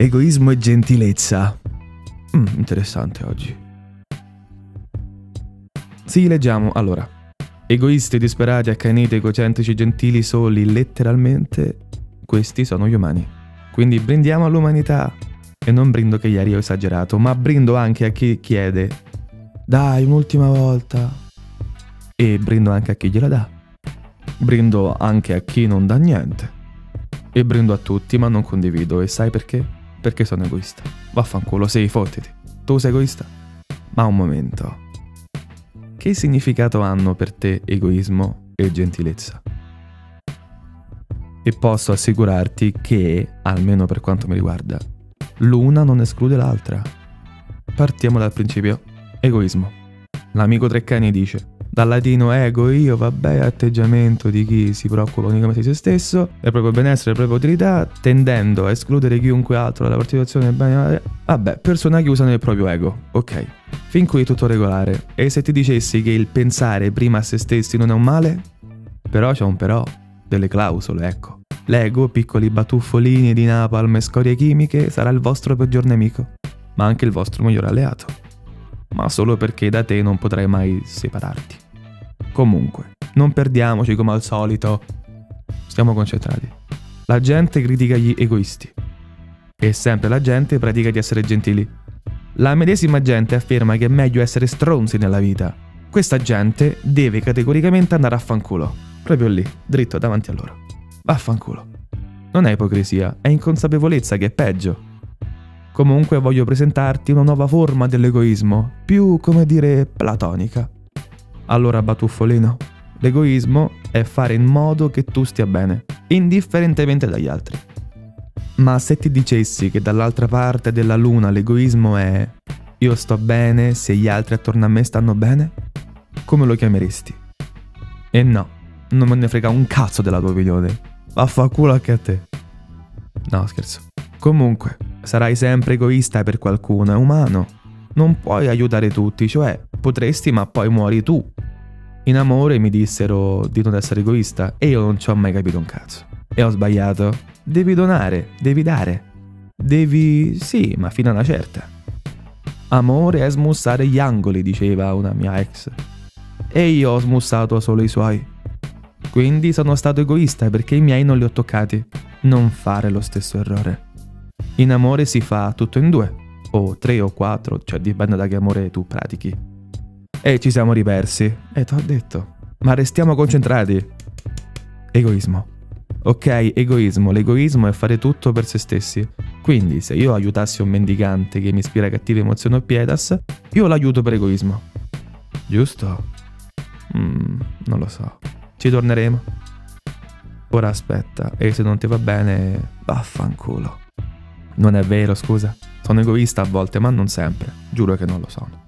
Egoismo e gentilezza. Mm, interessante oggi. Sì, leggiamo. Allora. Egoisti, disperati, accaniti, egocentrici, gentili, soli, letteralmente, questi sono gli umani. Quindi brindiamo all'umanità. E non brindo che ieri ho esagerato, ma brindo anche a chi chiede. Dai, un'ultima volta. E brindo anche a chi gliela dà. Brindo anche a chi non dà niente. E brindo a tutti, ma non condivido. E sai perché? Perché sono egoista. Vaffanculo, sei, fottiti. Tu sei egoista? Ma un momento. Che significato hanno per te egoismo e gentilezza? E posso assicurarti che, almeno per quanto mi riguarda, l'una non esclude l'altra. Partiamo dal principio. Egoismo. L'amico Treccani dice dal latino ego, io, vabbè, atteggiamento di chi si preoccupa unicamente di se stesso, del proprio benessere, della propria utilità, tendendo a escludere chiunque altro dalla partecipazione del bene. Vabbè, persona chiusa nel proprio ego. Ok. Fin qui tutto regolare. E se ti dicessi che il pensare prima a se stessi non è un male? Però c'è un però. Delle clausole, ecco. L'ego, piccoli batuffolini di napalm e scorie chimiche, sarà il vostro peggior nemico, ma anche il vostro miglior alleato. Ma solo perché da te non potrai mai separarti. Comunque, non perdiamoci come al solito. Stiamo concentrati. La gente critica gli egoisti. E sempre la gente pratica di essere gentili. La medesima gente afferma che è meglio essere stronzi nella vita. Questa gente deve categoricamente andare a fanculo. Proprio lì, dritto davanti a loro. Vaffanculo. Non è ipocrisia, è inconsapevolezza che è peggio. Comunque voglio presentarti una nuova forma dell'egoismo, più, come dire, platonica. Allora, batuffolino, l'egoismo è fare in modo che tu stia bene, indifferentemente dagli altri. Ma se ti dicessi che dall'altra parte della luna l'egoismo è io sto bene se gli altri attorno a me stanno bene, come lo chiameresti? E no, non me ne frega un cazzo della tua opinione. Vaffanculo anche a te. No, scherzo. Comunque, sarai sempre egoista per qualcuno, è umano. Non puoi aiutare tutti, cioè potresti ma poi muori tu. In amore mi dissero di non essere egoista e io non ci ho mai capito un cazzo. E ho sbagliato. Devi donare, devi dare. Devi... sì, ma fino a una certa. Amore è smussare gli angoli, diceva una mia ex. E io ho smussato solo i suoi. Quindi sono stato egoista perché i miei non li ho toccati. Non fare lo stesso errore. In amore si fa tutto in due, o tre o quattro, cioè dipende da che amore tu pratichi. E ci siamo ripersi. E ti ho detto. Ma restiamo concentrati. Egoismo. Ok, egoismo. L'egoismo è fare tutto per se stessi. Quindi, se io aiutassi un mendicante che mi ispira cattive emozioni o pietas, io l'aiuto per egoismo. Giusto? Mm, non lo so. Ci torneremo. Ora aspetta, e se non ti va bene, vaffanculo. Non è vero, scusa. Sono egoista a volte, ma non sempre. Giuro che non lo sono.